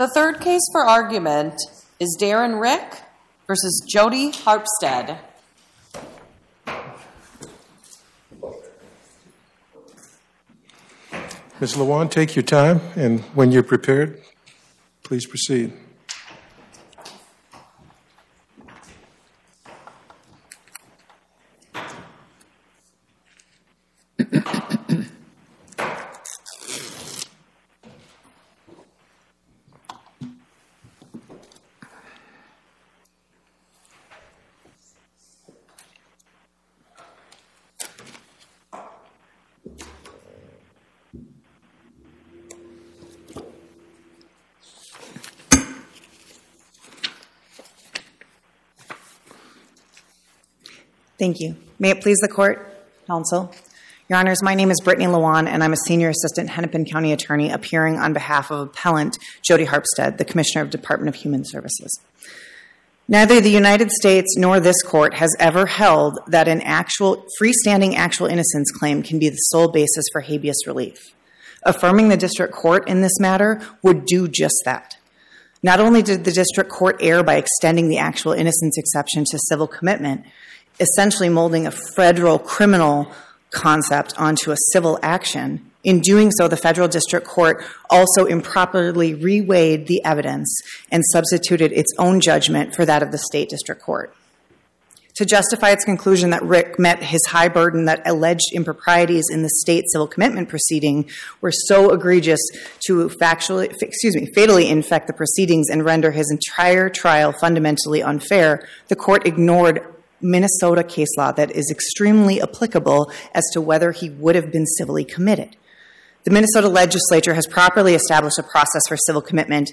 The third case for argument is Darrin Rick versus Jodi Harpstead. Ms. Lawan, take your time, and when you're prepared, please proceed. Thank you. May it please the court, counsel. Your Honors, my name is Brittany Lawan, and I'm a senior assistant Hennepin County attorney appearing on behalf of appellant Jodi Harpstead, the Commissioner of Department of Human Services. Neither the United States nor this court has ever held that an actual freestanding actual innocence claim can be the sole basis for habeas relief. Affirming the district court in this matter would do just that. Not only did the district court err by extending the actual innocence exception to civil commitment, essentially molding a federal criminal concept onto a civil action. In doing so, the federal district court also improperly reweighed the evidence and substituted its own judgment for that of the state district court. To justify its conclusion that Rick met his high burden that alleged improprieties in the state civil commitment proceeding were so egregious to factually, excuse me, fatally infect the proceedings and render his entire trial fundamentally unfair, the court ignored Minnesota case law that is extremely applicable as to whether he would have been civilly committed. The Minnesota legislature has properly established a process for civil commitment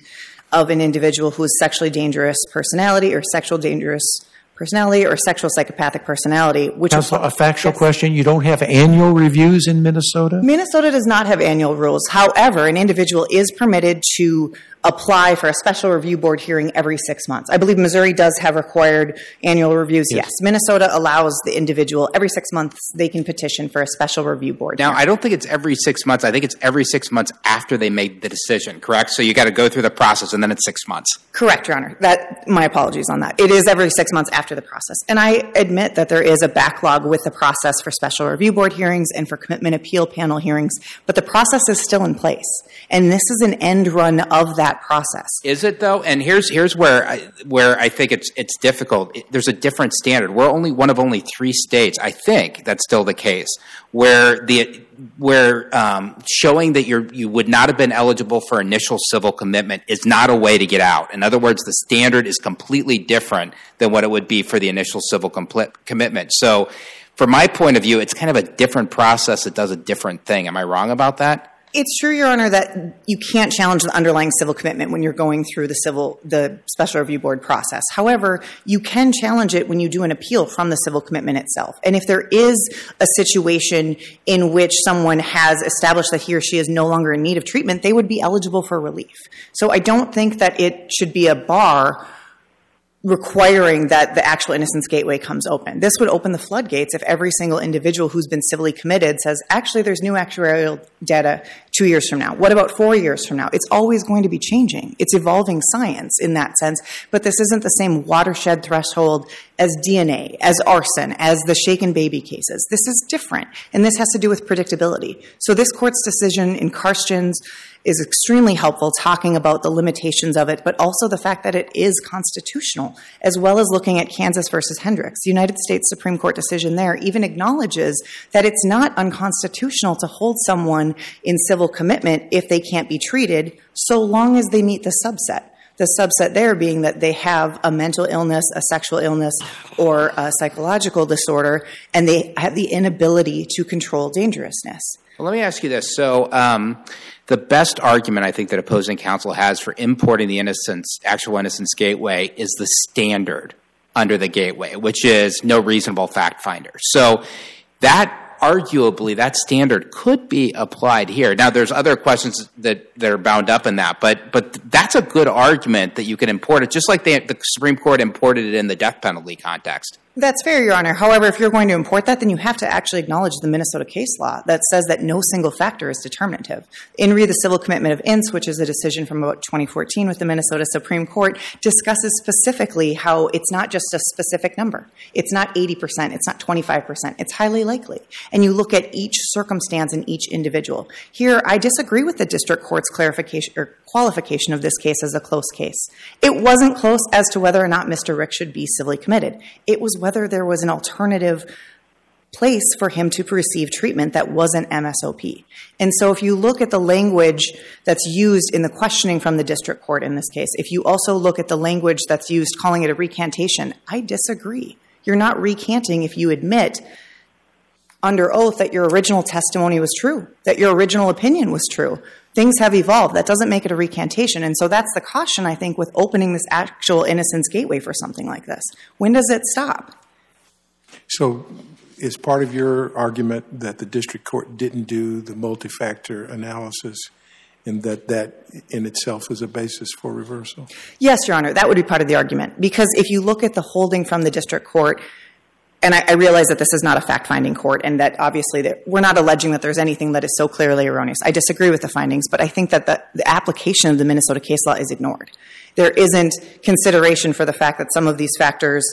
of an individual who is sexually dangerous personality or sexual dangerous personality or sexual psychopathic personality. Which Counsel, a factual yes. question. You don't have annual reviews in Minnesota? Minnesota does not have annual rules. However, an individual is permitted to apply for a special review board hearing every six months. I believe Missouri does have required annual reviews. Yes. yes. Minnesota allows the individual every six months they can petition for a special review board. Now, hearing. I don't think it's every six months. I think it's every six months after they made the decision, correct? So you got to go through the process and then it's six months. Correct, Your Honor. That my apologies on that. It is every six months after the process. And I admit that there is a backlog with the process for special review board hearings and for commitment appeal panel hearings, but the process is still in place. And this is an end run of that that process. Is it though? And here's here's where I, where I think it's it's difficult. It, there's a different standard. We're only one of only three states. I think that's still the case where the where um, showing that you you would not have been eligible for initial civil commitment is not a way to get out. In other words, the standard is completely different than what it would be for the initial civil compl- commitment. So, from my point of view, it's kind of a different process that does a different thing. Am I wrong about that? It's true, Your Honor, that you can't challenge the underlying civil commitment when you're going through the civil, the special review board process. However, you can challenge it when you do an appeal from the civil commitment itself. And if there is a situation in which someone has established that he or she is no longer in need of treatment, they would be eligible for relief. So I don't think that it should be a bar requiring that the actual innocence gateway comes open. This would open the floodgates if every single individual who's been civilly committed says, actually, there's new actuarial data two years from now. What about four years from now? It's always going to be changing. It's evolving science in that sense, but this isn't the same watershed threshold as DNA, as arson, as the shaken baby cases. This is different, and this has to do with predictability. So this court's decision in Karsjens is extremely helpful talking about the limitations of it, but also the fact that it is constitutional, as well as looking at Kansas versus Hendricks. The United States Supreme Court decision there even acknowledges that it's not unconstitutional to hold someone in civil commitment if they can't be treated, so long as they meet the subset. The subset there being that they have a mental illness, a sexual illness, or a psychological disorder, and they have the inability to control dangerousness. Well, let me ask you this. So, um, the best argument I think that opposing counsel has for importing the innocence, actual innocence gateway is the standard under the gateway, which is no reasonable fact finder. So that arguably that standard could be applied here. Now there's other questions that, that are bound up in that, but but that's a good argument that you can import it, just like they, the Supreme Court imported it in the death penalty context. That's fair, Your Honor. However, if you're going to import that, then you have to actually acknowledge the Minnesota case law that says that no single factor is determinative. In re the civil commitment of Ince, which is a decision from about 2014 with the Minnesota Supreme Court, discusses specifically how it's not just a specific number. It's not 80%, it's not 25%, it's highly likely. And you look at each circumstance in each individual. Here, I disagree with the district court's clarification or qualification of this case as a close case. It wasn't close as to whether or not Mr. Rick should be civilly committed. It was whether there was an alternative place for him to receive treatment that wasn't MSOP. And so if you look at the language that's used in the questioning from the district court in this case, if you also look at the language that's used calling it a recantation, I disagree. You're not recanting if you admit under oath that your original testimony was true, that your original opinion was true. Things have evolved. That doesn't make it a recantation. And so that's the caution, I think, with opening this actual innocence gateway for something like this. When does it stop? So is part of your argument that the district court didn't do the multi-factor analysis and that that in itself is a basis for reversal? Yes, Your Honor, that would be part of the argument. Because if you look at the holding from the district court, and I, I realize that this is not a fact-finding court, and that obviously that we're not alleging that there's anything that is so clearly erroneous. I disagree with the findings, but I think that the, the application of the Minnesota case law is ignored. There isn't consideration for the fact that some of these factors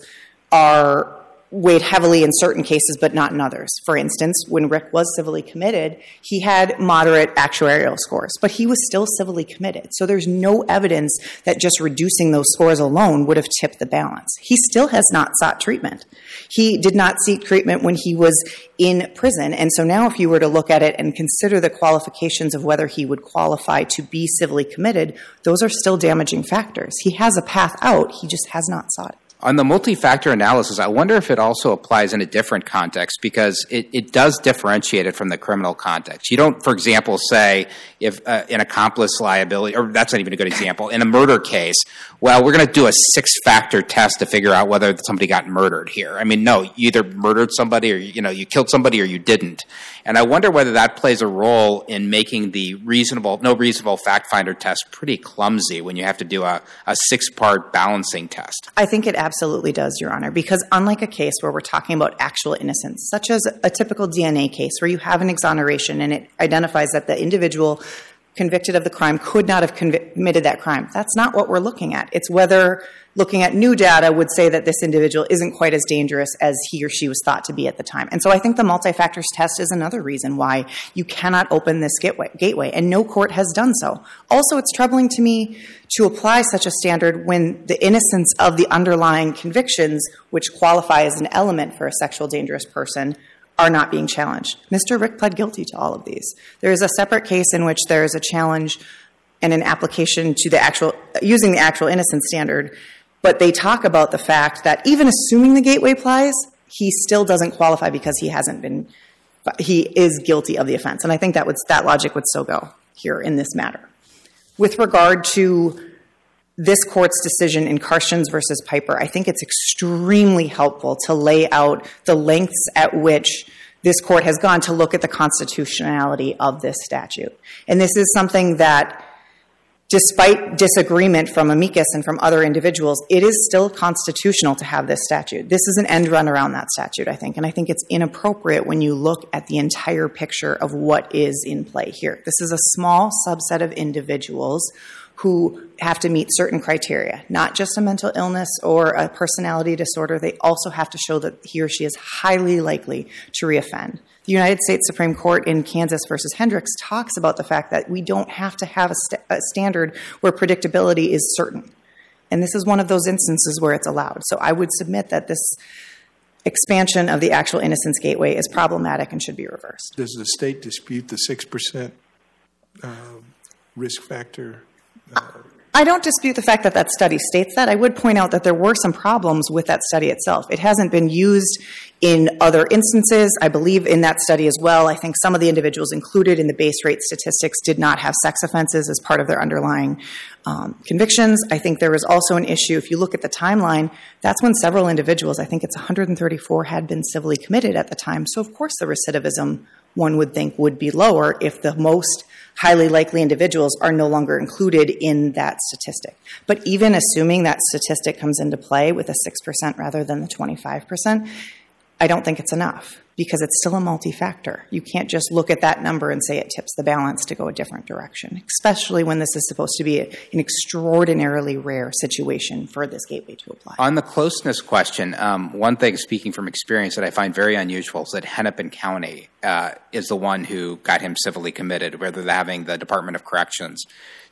are weighed heavily in certain cases but not in others. For instance, when Rick was civilly committed, he had moderate actuarial scores, but he was still civilly committed. So there's no evidence that just reducing those scores alone would have tipped the balance. He still has not sought treatment. He did not seek treatment when he was in prison. And so now if you were to look at it and consider the qualifications of whether he would qualify to be civilly committed, those are still damaging factors. He has a path out, he just has not sought it. On the multi-factor analysis, I wonder if it also applies in a different context because it, it does differentiate it from the criminal context. You don't, for example, say if uh, an accomplice liability, or that's not even a good example, in a murder case, well, we're going to do a six-factor test to figure out whether somebody got murdered here. I mean, no, you either murdered somebody or you know you killed somebody or you didn't. And I wonder whether that plays a role in making the reasonable, no reasonable fact finder test pretty clumsy when you have to do a, a six part balancing test. I think it absolutely does, Your Honor, because unlike a case where we're talking about actual innocence, such as a typical DNA case where you have an exoneration and it identifies that the individual convicted of the crime could not have committed that crime. That's not what we're looking at. It's whether looking at new data would say that this individual isn't quite as dangerous as he or she was thought to be at the time. And so I think the multi-factors test is another reason why you cannot open this gateway, and no court has done so. Also, it's troubling to me to apply such a standard when the innocence of the underlying convictions, which qualify as an element for a sexual dangerous person, are not being challenged. Mr. Rick pled guilty to all of these. There is a separate case in which there is a challenge and an application to the actual, using the actual innocence standard, but they talk about the fact that even assuming the gateway applies, he still doesn't qualify because he hasn't been, he is guilty of the offense. And I think that would, that logic would still go here in this matter. With regard to this court's decision in Karsjens versus Piper, I think it's extremely helpful to lay out the lengths at which this court has gone to look at the constitutionality of this statute. And this is something that, despite disagreement from amicus and from other individuals, it is still constitutional to have this statute. This is an end run around that statute, I think. And I think it's inappropriate when you look at the entire picture of what is in play here. This is a small subset of individuals who have to meet certain criteria, not just a mental illness or a personality disorder. They also have to show that he or she is highly likely to reoffend. The United States Supreme Court in Kansas versus Hendricks talks about the fact that we don't have to have a, st- a standard where predictability is certain. And this is one of those instances where it's allowed. So I would submit that this expansion of the actual innocence gateway is problematic and should be reversed. Does the state dispute the 6% uh, risk factor? Uh, I don't dispute the fact that that study states that. I would point out that there were some problems with that study itself. It hasn't been used in other instances. I believe in that study as well. I think some of the individuals included in the base rate statistics did not have sex offenses as part of their underlying um, convictions. I think there was also an issue, if you look at the timeline, that's when several individuals, I think it's 134, had been civilly committed at the time. So, of course, the recidivism, one would think, would be lower if the most highly likely individuals are no longer included in that statistic. But even assuming that statistic comes into play with a 6% rather than the 25%, I don't think it's enough because it's still a multi factor. You can't just look at that number and say it tips the balance to go a different direction, especially when this is supposed to be an extraordinarily rare situation for this gateway to apply. On the closeness question, um, one thing, speaking from experience, that I find very unusual is that Hennepin County uh, is the one who got him civilly committed, rather than having the Department of Corrections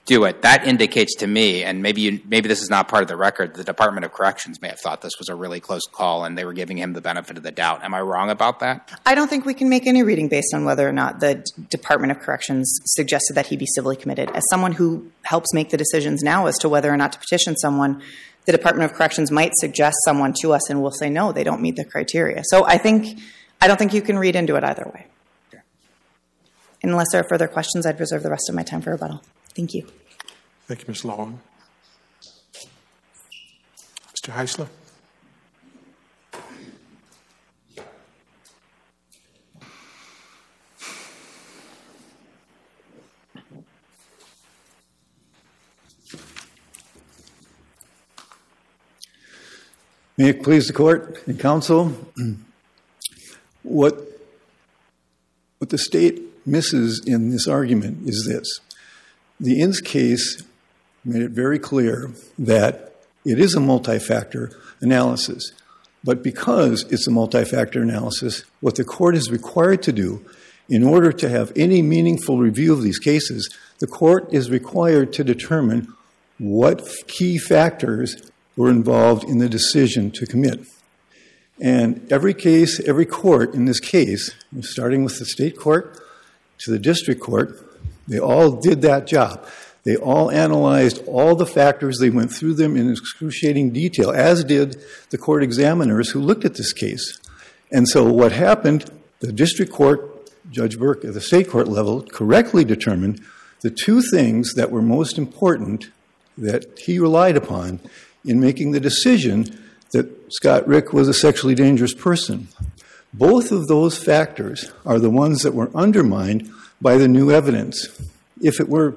do it. That indicates to me, and maybe you, maybe this is not part of the record. The Department of Corrections may have thought this was a really close call, and they were giving him the benefit of the doubt. Am I wrong about that? I don't think we can make any reading based on whether or not the D- Department of Corrections suggested that he be civilly committed. As someone who helps make the decisions now as to whether or not to petition someone, the Department of Corrections might suggest someone to us, and we'll say no, they don't meet the criteria. So I think I don't think you can read into it either way. Unless there are further questions, I'd reserve the rest of my time for rebuttal. Thank you. Thank you, Ms. Long. Mr. Heisler? May it please the court and counsel, what, what the state misses in this argument is this. The Ince case made it very clear that it is a multi-factor analysis. But because it's a multi-factor analysis, what the court is required to do in order to have any meaningful review of these cases, the court is required to determine what key factors were involved in the decision to commit. And every case, every court in this case, starting with the state court to the district court, they all did that job. They all analyzed all the factors. They went through them in excruciating detail, as did the court examiners who looked at this case. And so what happened, the district court, Judge Burke at the state court level, correctly determined the two things that were most important that he relied upon in making the decision that Scott Rick was a sexually dangerous person. Both of those factors are the ones that were undermined by the new evidence. If it were,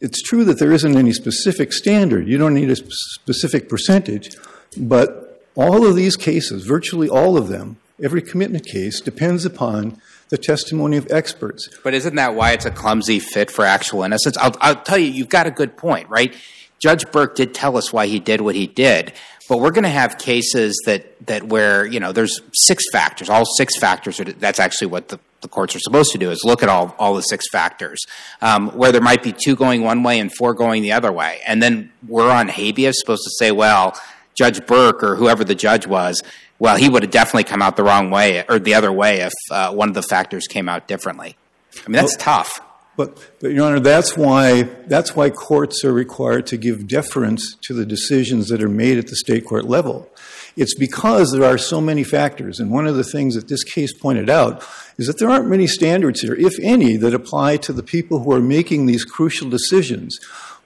it's true that there isn't any specific standard, you don't need a specific percentage, but all of these cases, virtually all of them, every commitment case, depends upon the testimony of experts. But isn't that why it's a clumsy fit for actual innocence? I'll, I'll tell you, you've got a good point, right? Judge Burke did tell us why he did what he did, but we're going to have cases that, that where you know there's six factors, all six factors. Are, that's actually what the, the courts are supposed to do is look at all all the six factors, um, where there might be two going one way and four going the other way, and then we're on habeas supposed to say, well, Judge Burke or whoever the judge was, well, he would have definitely come out the wrong way or the other way if uh, one of the factors came out differently. I mean, that's well, tough. But, but, Your Honor, that's why, that's why courts are required to give deference to the decisions that are made at the state court level. It's because there are so many factors. And one of the things that this case pointed out is that there aren't many standards here, if any, that apply to the people who are making these crucial decisions.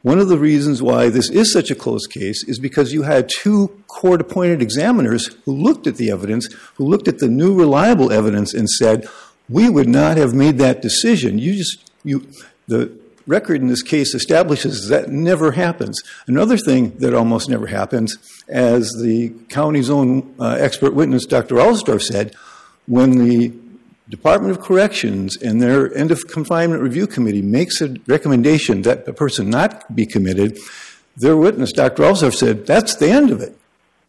One of the reasons why this is such a close case is because you had two court appointed examiners who looked at the evidence, who looked at the new reliable evidence and said, we would not have made that decision. You just you, the record in this case establishes that never happens. Another thing that almost never happens, as the county's own uh, expert witness, Dr. Alsdurf, said, when the Department of Corrections and their end of confinement review committee makes a recommendation that a person not be committed, their witness, Dr. Alsdurf, said that's the end of it.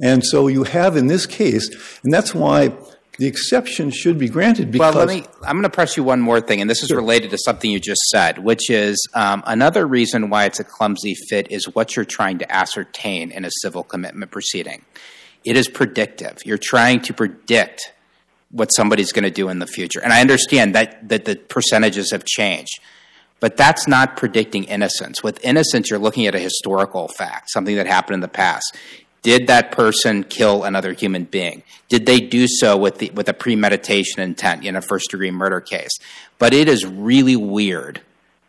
And so you have in this case, and that's why the exception should be granted because. Well, let me. I'm going to press you one more thing, and this is sure. related to something you just said, which is um, another reason why it's a clumsy fit is what you're trying to ascertain in a civil commitment proceeding. It is predictive. You're trying to predict what somebody's going to do in the future, and I understand that that the percentages have changed. But that's not predicting innocence. With innocence, you're looking at a historical fact, something that happened in the past. Did that person kill another human being? Did they do so with the, with a premeditation intent in a first degree murder case? But it is really weird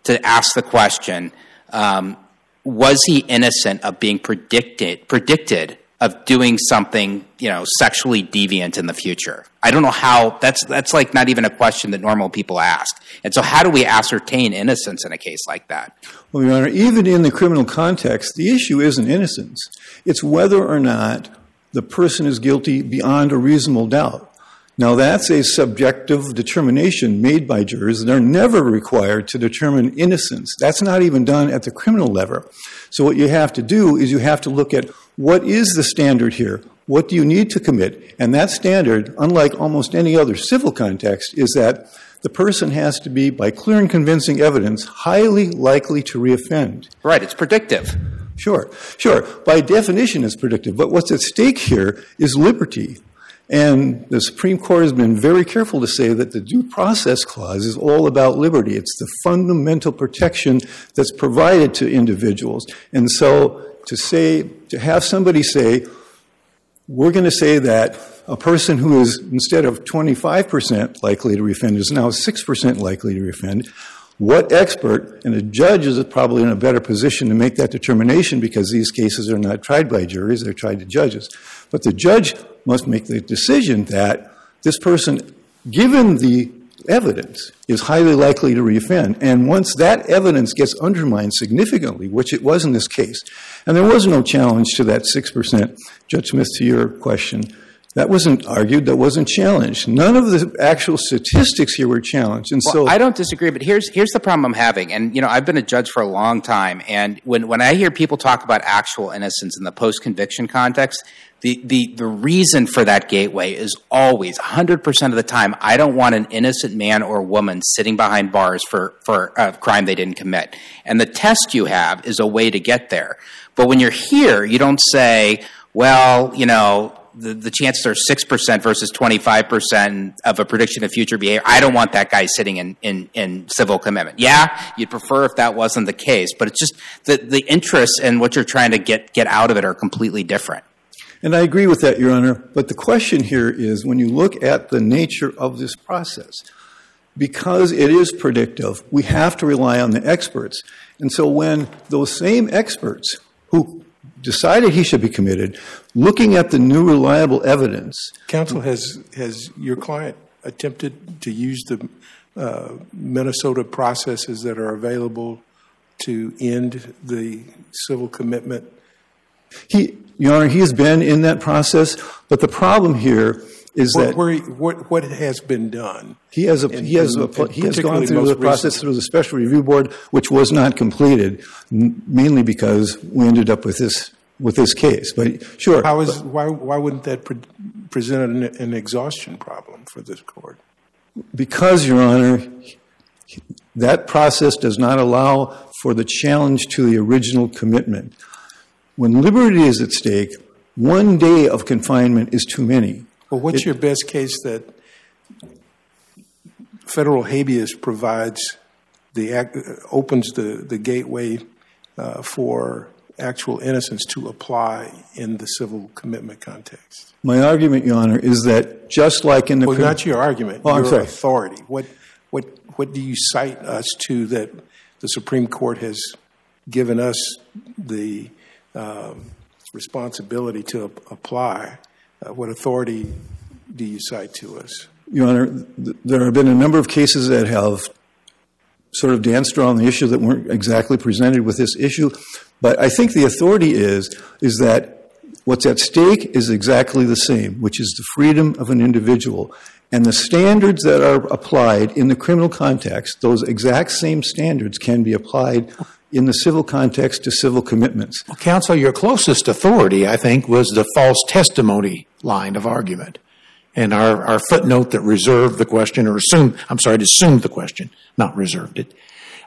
to ask the question: um, Was he innocent of being predicted predicted of doing something, you know, sexually deviant in the future. I don't know how that's that's like not even a question that normal people ask. And so how do we ascertain innocence in a case like that? Well, Your Honor, even in the criminal context, the issue isn't innocence. It's whether or not the person is guilty beyond a reasonable doubt. Now, that's a subjective determination made by jurors. They're never required to determine innocence. That's not even done at the criminal level. So, what you have to do is you have to look at what is the standard here? What do you need to commit? And that standard, unlike almost any other civil context, is that the person has to be, by clear and convincing evidence, highly likely to reoffend. Right, it's predictive. Sure, sure. By definition, it's predictive. But what's at stake here is liberty. And the Supreme Court has been very careful to say that the due process clause is all about liberty. It's the fundamental protection that's provided to individuals. And so to say, to have somebody say, we're going to say that a person who is instead of 25% likely to reoffend is now 6% likely to reoffend, what expert, and a judge is probably in a better position to make that determination because these cases are not tried by juries, they're tried to judges. But the judge must make the decision that this person, given the evidence, is highly likely to reoffend. And once that evidence gets undermined significantly, which it was in this case, and there was no challenge to that 6%, Judge Smith, to your question, that wasn't argued, that wasn't challenged. None of the actual statistics here were challenged. And well, so I don't disagree, but here's here's the problem I'm having. And you know, I've been a judge for a long time, and when when I hear people talk about actual innocence in the post conviction context, the, the, the reason for that gateway is always 100% of the time i don't want an innocent man or woman sitting behind bars for, for a crime they didn't commit and the test you have is a way to get there but when you're here you don't say well you know the, the chances are 6% versus 25% of a prediction of future behavior. I don't want that guy sitting in, in, in civil commitment. Yeah, you'd prefer if that wasn't the case, but it's just the, the interests and what you're trying to get, get out of it are completely different. And I agree with that, Your Honor. But the question here is when you look at the nature of this process, because it is predictive, we have to rely on the experts. And so when those same experts who decided he should be committed, looking at the new reliable evidence. Counsel, has, has your client attempted to use the uh, Minnesota processes that are available to end the civil commitment? He, Your Honor, he has been in that process, but the problem here is that where, what, what has been done? he has, a, he has, a, and- and he has gone through the process through the special review board, which was not completed, mainly because we ended up with this with this case. But sure, How is, why, why wouldn't that pre- present an, an exhaustion problem for this court? because Your Honor, that process does not allow for the challenge to the original commitment. When liberty is at stake, one day of confinement is too many. Well, what's your best case that federal habeas provides the act, opens the, the gateway uh, for actual innocence to apply in the civil commitment context? My argument, Your Honor, is that just like in the Well, crim- not your argument, Oh, your authority. What, what, what do you cite us to that the Supreme Court has given us the um, responsibility to ap- apply? Uh, what authority do you cite to us? Your Honor, th- there have been a number of cases that have sort of danced around the issue that weren't exactly presented with this issue. But I think the authority is, is that what's at stake is exactly the same, which is the freedom of an individual. And the standards that are applied in the criminal context, those exact same standards can be applied in the civil context to civil commitments. Well, counsel, your closest authority, I think, was the false testimony line of argument. And our, our footnote that reserved the question, or assumed, I'm sorry, it assumed the question, not reserved it.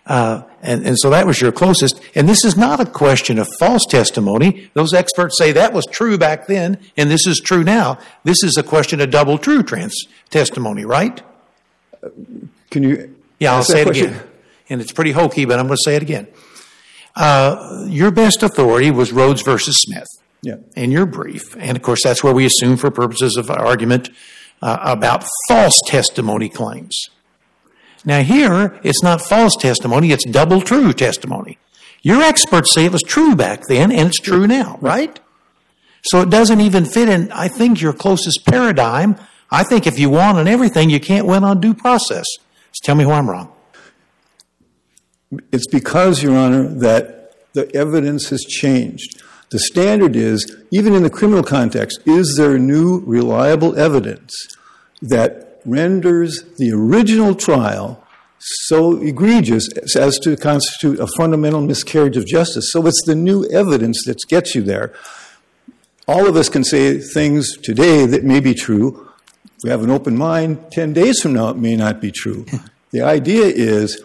Uh, and, and so that was your closest. And this is not a question of false testimony. Those experts say that was true back then, and this is true now. This is a question of double true trans testimony, right? Can you? Yeah, I'll say it question? again. And it's pretty hokey, but I'm going to say it again. Uh, your best authority was Rhodes versus Smith Yeah. in your brief. And of course, that's where we assume for purposes of argument uh, about false testimony claims. Now, here, it's not false testimony, it's double true testimony. Your experts say it was true back then, and it's true now, right? So it doesn't even fit in, I think, your closest paradigm. I think if you want on everything, you can't win on due process. Just tell me why I'm wrong. It's because, Your Honor, that the evidence has changed. The standard is, even in the criminal context, is there new reliable evidence that renders the original trial so egregious as to constitute a fundamental miscarriage of justice? So it's the new evidence that gets you there. All of us can say things today that may be true. If we have an open mind, 10 days from now it may not be true. the idea is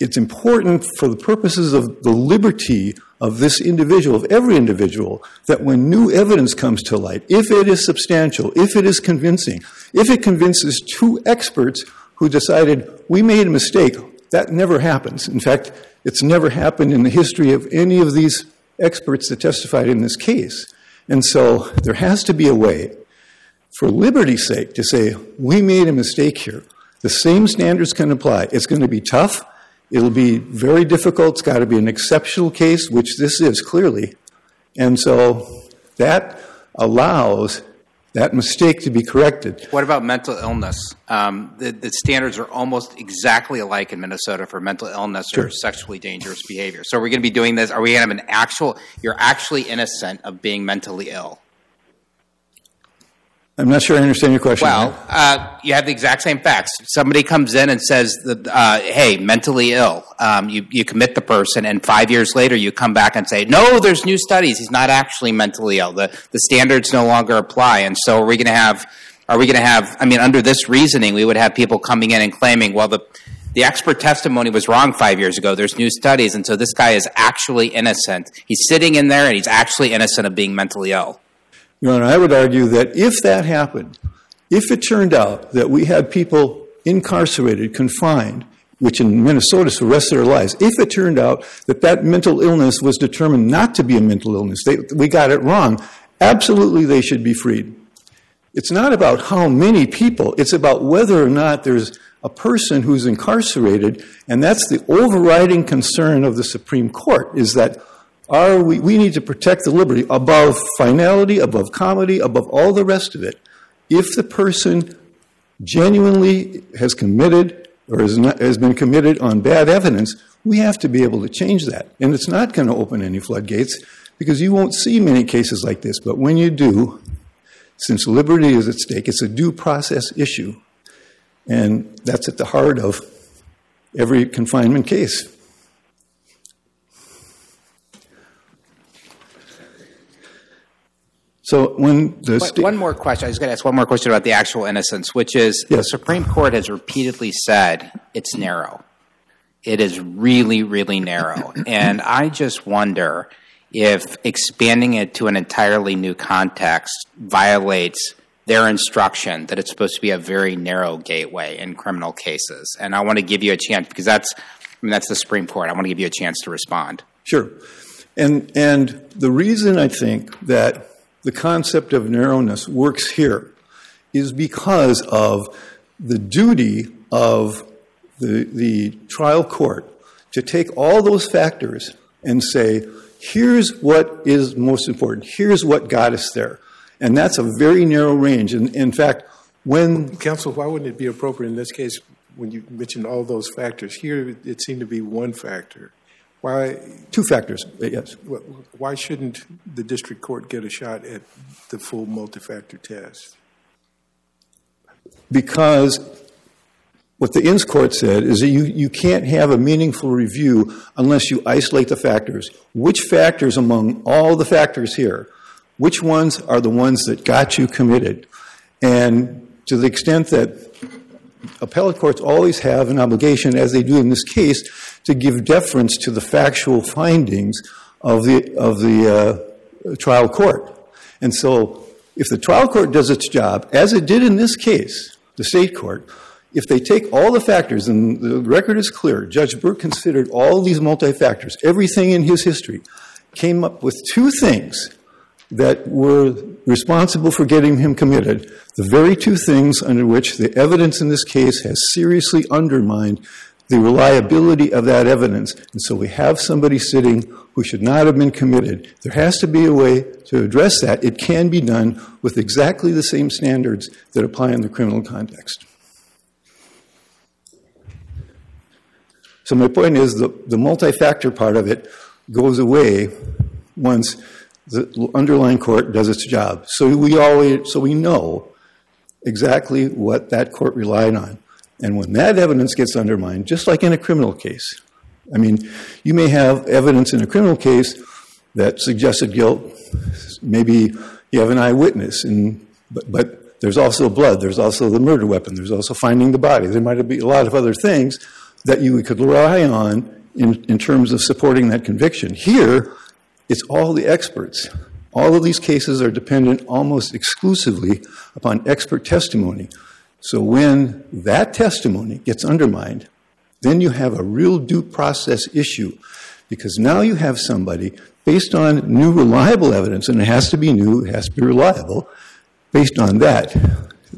it's important for the purposes of the liberty of this individual, of every individual, that when new evidence comes to light, if it is substantial, if it is convincing, if it convinces two experts who decided we made a mistake, that never happens. In fact, it's never happened in the history of any of these experts that testified in this case. And so there has to be a way, for liberty's sake, to say we made a mistake here. The same standards can apply. It's going to be tough. It'll be very difficult. It's got to be an exceptional case, which this is clearly. And so that allows that mistake to be corrected. What about mental illness? Um, the, the, standards are almost exactly alike in Minnesota for mental illness or sexually dangerous behavior. So, are we going to be doing this? Are we going to have an actual, you're actually innocent of being mentally ill? I'm not sure I understand your question. Well, uh, you have the exact same facts. Somebody comes in and says, that, uh, "Hey, mentally ill." Um, you you commit the person, and five years later, you come back and say, "No, there's new studies. He's not actually mentally ill. The the standards no longer apply." And so, are we going to have? Are we going to have? I mean, under this reasoning, we would have people coming in and claiming, "Well, the the expert testimony was wrong five years ago. There's new studies, and so this guy is actually innocent. He's sitting in there, and he's actually innocent of being mentally ill." Your Honor, I would argue that if that happened, if it turned out that we had people incarcerated, confined, which in Minnesota the rest of their lives, if it turned out that that mental illness was determined not to be a mental illness, we got it wrong, absolutely they should be freed. It's not about how many people, it's about whether or not there's a person who's incarcerated, and that's the overriding concern of the Supreme Court, is that are we, we need to protect the liberty above finality, above comity, above all the rest of it. If the person genuinely has committed or has, not, has been committed on bad evidence, we have to be able to change that. And it's not going to open any floodgates because you won't see many cases like this. But when you do, since liberty is at stake, it's a due process issue. And that's at the heart of every confinement case. So when one more question, I was going to ask one more question about the actual innocence, which is the Supreme Court has repeatedly said it's narrow. It is really, really narrow, and I just wonder if expanding it to an entirely new context violates their instruction that it's supposed to be a very narrow gateway in criminal cases. And I want to give you a chance because that's I mean, that's the Supreme Court. I want to give you a chance to respond. Sure, and and the reason I think that the concept of narrowness works here is because of the duty of the, the trial court to take all those factors and say, here's what is most important, here's what got us there. And that's a very narrow range. And in fact, when. Counsel, why wouldn't it be appropriate in this case when you mentioned all those factors? Here it seemed to be one factor. Why? Two factors, uh, yes. Why shouldn't the district court get a shot at the full multi-factor test? Because what the Ince Court said is that you, you can't have a meaningful review unless you isolate the factors. Which factors among all the factors here, which ones are the ones that got you committed? And to the extent that appellate courts always have an obligation, as they do in this case, to give deference to the factual findings of the, of the uh, trial court. And so if the trial court does its job, as it did in this case, the state court, if they take all the factors, and the record is clear, Judge Burke considered all these multi-factors, everything in his history, came up with two things that were responsible for getting him committed, the very two things under which the evidence in this case has seriously undermined the reliability of that evidence. And so we have somebody sitting who should not have been committed. There has to be a way to address that. It can be done with exactly the same standards that apply in the criminal context. So my point is the, the multi-factor part of it goes away once the underlying court does its job. So we always, so we know exactly what that court relied on. And when that evidence gets undermined, just like in a criminal case, I mean, you may have evidence in a criminal case that suggested guilt. Maybe you have an eyewitness, and, but, but there's also blood, there's also the murder weapon, there's also finding the body. There might be a lot of other things that you could rely on in, in terms of supporting that conviction. Here, it's all the experts. All of these cases are dependent almost exclusively upon expert testimony. So when that testimony gets undermined, then you have a real due process issue because now you have somebody based on new reliable evidence, and it has to be new, it has to be reliable, based on that,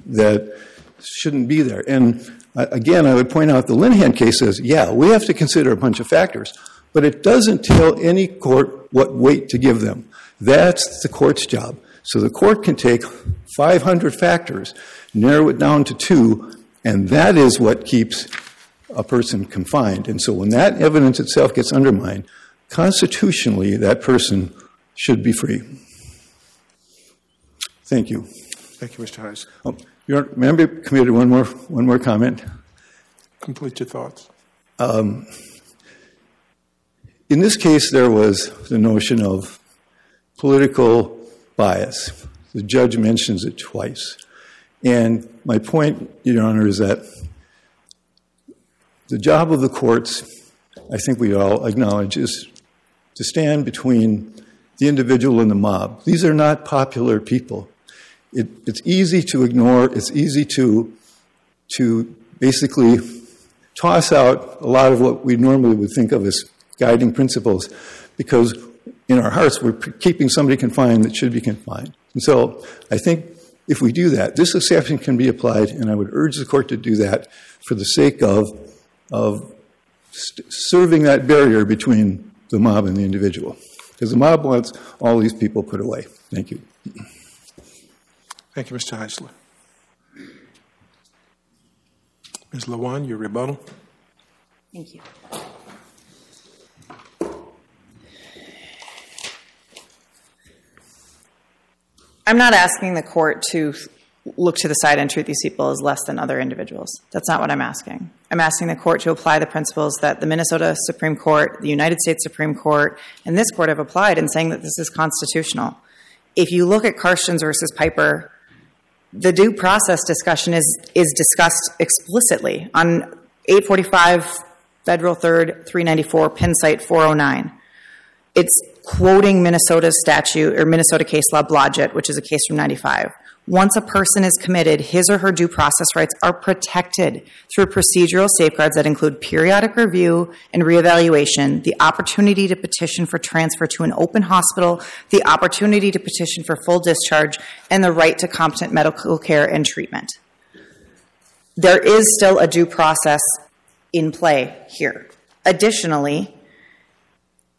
that shouldn't be there. And uh, again, I would point out the Linehan case says, yeah, we have to consider a bunch of factors, but it doesn't tell any court what weight to give them. That's the court's job. So the court can take 500 factors narrow it down to two, and that is what keeps a person confined. And so when that evidence itself gets undermined, constitutionally, that person should be free. Thank you. Thank you, Mr. harris Oh, Your member committed one more, one more comment. Complete your thoughts. Um, In this case, there was the notion of political bias. The judge mentions it twice. And my point, Your Honor, is that the job of the courts, I think we all acknowledge, is to stand between the individual and the mob. These are not popular people. It, it's easy to ignore, it's easy to, to basically toss out a lot of what we normally would think of as guiding principles because in our hearts we're keeping somebody confined that should be confined. And so I think if we do that, this exception can be applied, and I would urge the court to do that for the sake of, of serving that barrier between the mob and the individual. Because the mob wants all these people put away. Thank you. Thank you, Mr. Heisler. Ms. Lawan, your rebuttal. Thank you. I'm not asking the court to look to the side and treat these people as less than other individuals. That's not what I'm asking. I'm asking the court to apply the principles that the Minnesota Supreme Court, the United States Supreme Court, and this court have applied in saying that this is constitutional. If you look at Karsjens versus Piper, the due process discussion is, is discussed explicitly on 845 Federal 3rd 394, pin cite 409. It's quoting Minnesota's statute or Minnesota case law Blodgett, which is a case from 95. Once a person is committed, his or her due process rights are protected through procedural safeguards that include periodic review and reevaluation, the opportunity to petition for transfer to an open hospital, the opportunity to petition for full discharge, and the right to competent medical care and treatment. There is still a due process in play here. Additionally,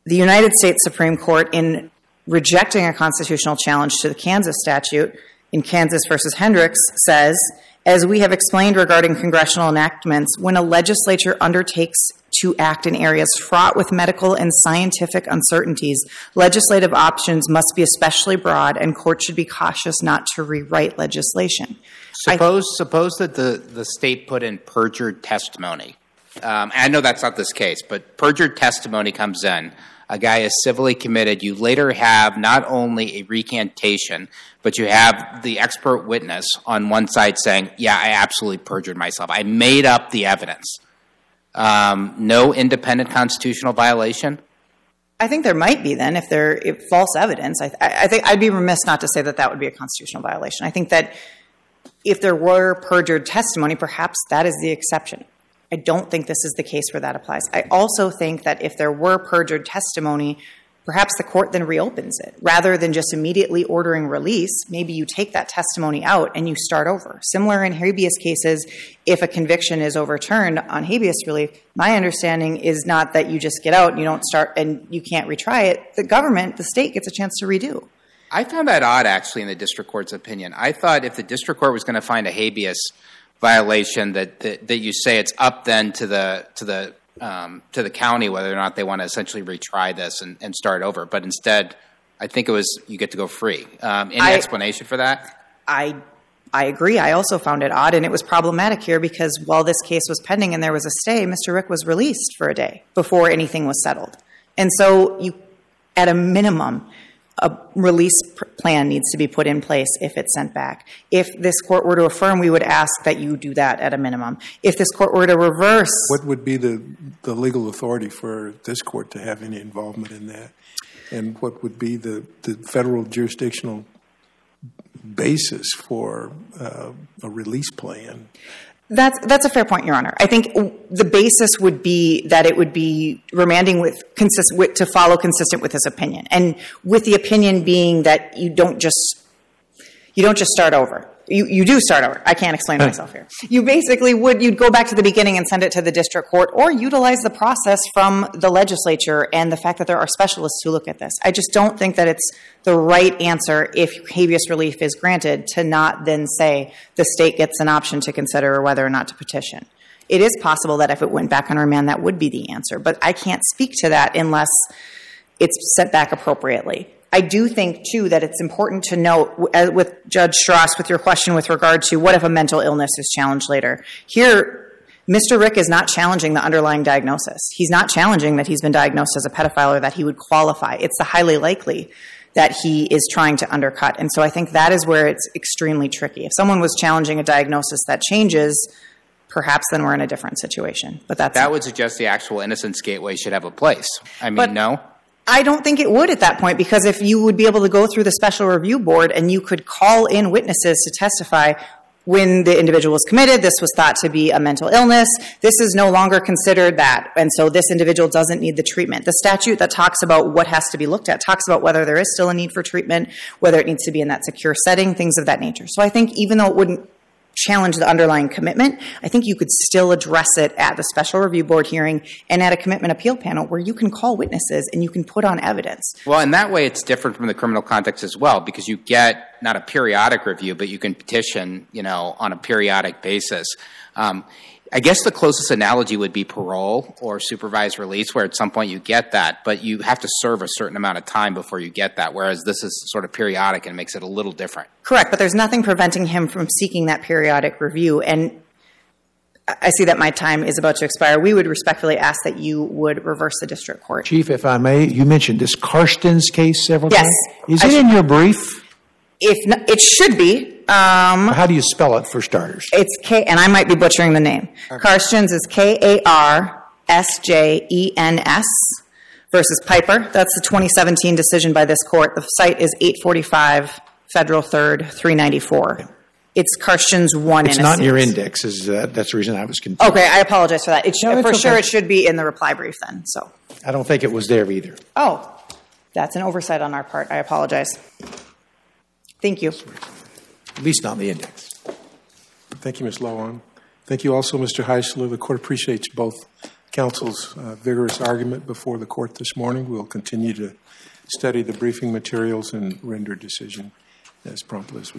the United States Supreme Court, in rejecting a constitutional challenge to the Kansas statute in Kansas versus Hendricks, says, as we have explained regarding congressional enactments, when a legislature undertakes to act in areas fraught with medical and scientific uncertainties, legislative options must be especially broad, and courts should be cautious not to rewrite legislation. Suppose, I, suppose that the, the state put in perjured testimony. Um, I know that's not this case, but perjured testimony comes in a guy is civilly committed, you later have not only a recantation, but you have the expert witness on one side saying, Yeah, I absolutely perjured myself. I made up the evidence. Um, no independent constitutional violation? I think there might be then if there if false evidence. I, I think I'd be remiss not to say that that would be a constitutional violation. I think that if there were perjured testimony, perhaps that is the exception. I don't think this is the case where that applies. I also think that if there were perjured testimony, perhaps the court then reopens it. Rather than just immediately ordering release, maybe you take that testimony out and you start over. Similar in habeas cases, if a conviction is overturned on habeas relief, my understanding is not that you just get out and you don't start and you can't retry it. The government, the state, gets a chance to redo. I found that odd, actually, in the district court's opinion. I thought if the district court was going to find a habeas violation, that, that that you say it's up then to the to the um, to the county whether or not they want to essentially retry this and, and start over. But instead, I think it was you get to go free. Um, any I- explanation for that? I I agree. I also found it odd, and it was problematic here because while this case was pending and there was a stay, Mr. Rick was released for a day before anything was settled. And so, you, at a minimum, a release plan needs to be put in place if it's sent back. If this court were to affirm, we would ask that you do that at a minimum. If this court were to reverse, What would be the, the legal authority for this court to have any involvement in that? And what would be the, the federal jurisdictional basis for uh, a release plan? That's that's a fair point, Your Honor. I think the basis would be that it would be remanding with consist with, to follow consistent with his opinion, and with the opinion being that you don't just you don't just start over. You you do start over. I can't explain myself here. You basically would you'd go back to the beginning and send it to the district court, or utilize the process from the legislature and the fact that there are specialists who look at this. I just don't think that it's the right answer if habeas relief is granted to not then say the state gets an option to consider whether or not to petition. It is possible that if it went back on remand, that would be the answer, but I can't speak to that unless it's set back appropriately. I do think, too, that it's important to note uh, with Judge Stras, with your question with regard to what if a mental illness is challenged later. Here, Mr. Rick is not challenging the underlying diagnosis. He's not challenging that he's been diagnosed as a pedophile or that he would qualify. It's the highly likely that he is trying to undercut. And so I think that is where it's extremely tricky. If someone was challenging a diagnosis that changes, perhaps then we're in a different situation. But that's That would suggest the actual innocence gateway should have a place. I mean, But- no. I don't think it would at that point because if you would be able to go through the special review board and you could call in witnesses to testify when the individual was committed, this was thought to be a mental illness. This is no longer considered that. And so this individual doesn't need the treatment. The statute that talks about what has to be looked at talks about whether there is still a need for treatment, whether it needs to be in that secure setting, things of that nature. So I think even though it wouldn't challenge the underlying commitment, I think you could still address it at the special review board hearing and at a commitment appeal panel where you can call witnesses and you can put on evidence. Well, in that way, it's different from the criminal context as well because you get not a periodic review, but you can petition, you know, on a periodic basis. Um, I guess the closest analogy would be parole or supervised release, where at some point you get that, but you have to serve a certain amount of time before you get that. Whereas this is sort of periodic and makes it a little different. Correct, but there's nothing preventing him from seeking that periodic review. And I I see that my time is about to expire. We would respectfully ask that you would reverse the district court. Chief, if I may, you mentioned this Karsjens case several Yes. times. Is I it should- in your brief? If not, it should be. Um, How do you spell it for starters? it's K, and I might be butchering the name. Karsjens is K A R S J E N S versus Piper. That's the 2017 decision by this court. The cite is 845 Federal 3rd, 394. It's Karsjens 1 It's not in your index. Is that, that's the reason I was confused. Okay, I apologize for that. It should, No, for sure, it should be in the reply brief then. So, I don't think it was there either. oh, that's an oversight on our part. I apologize. Thank you. At least not in the index. Thank you, Ms. Lowan. Thank you also, Mr. Heisler. The court appreciates both counsel's uh, vigorous argument before the court this morning. We'll continue to study the briefing materials and render decision as promptly as we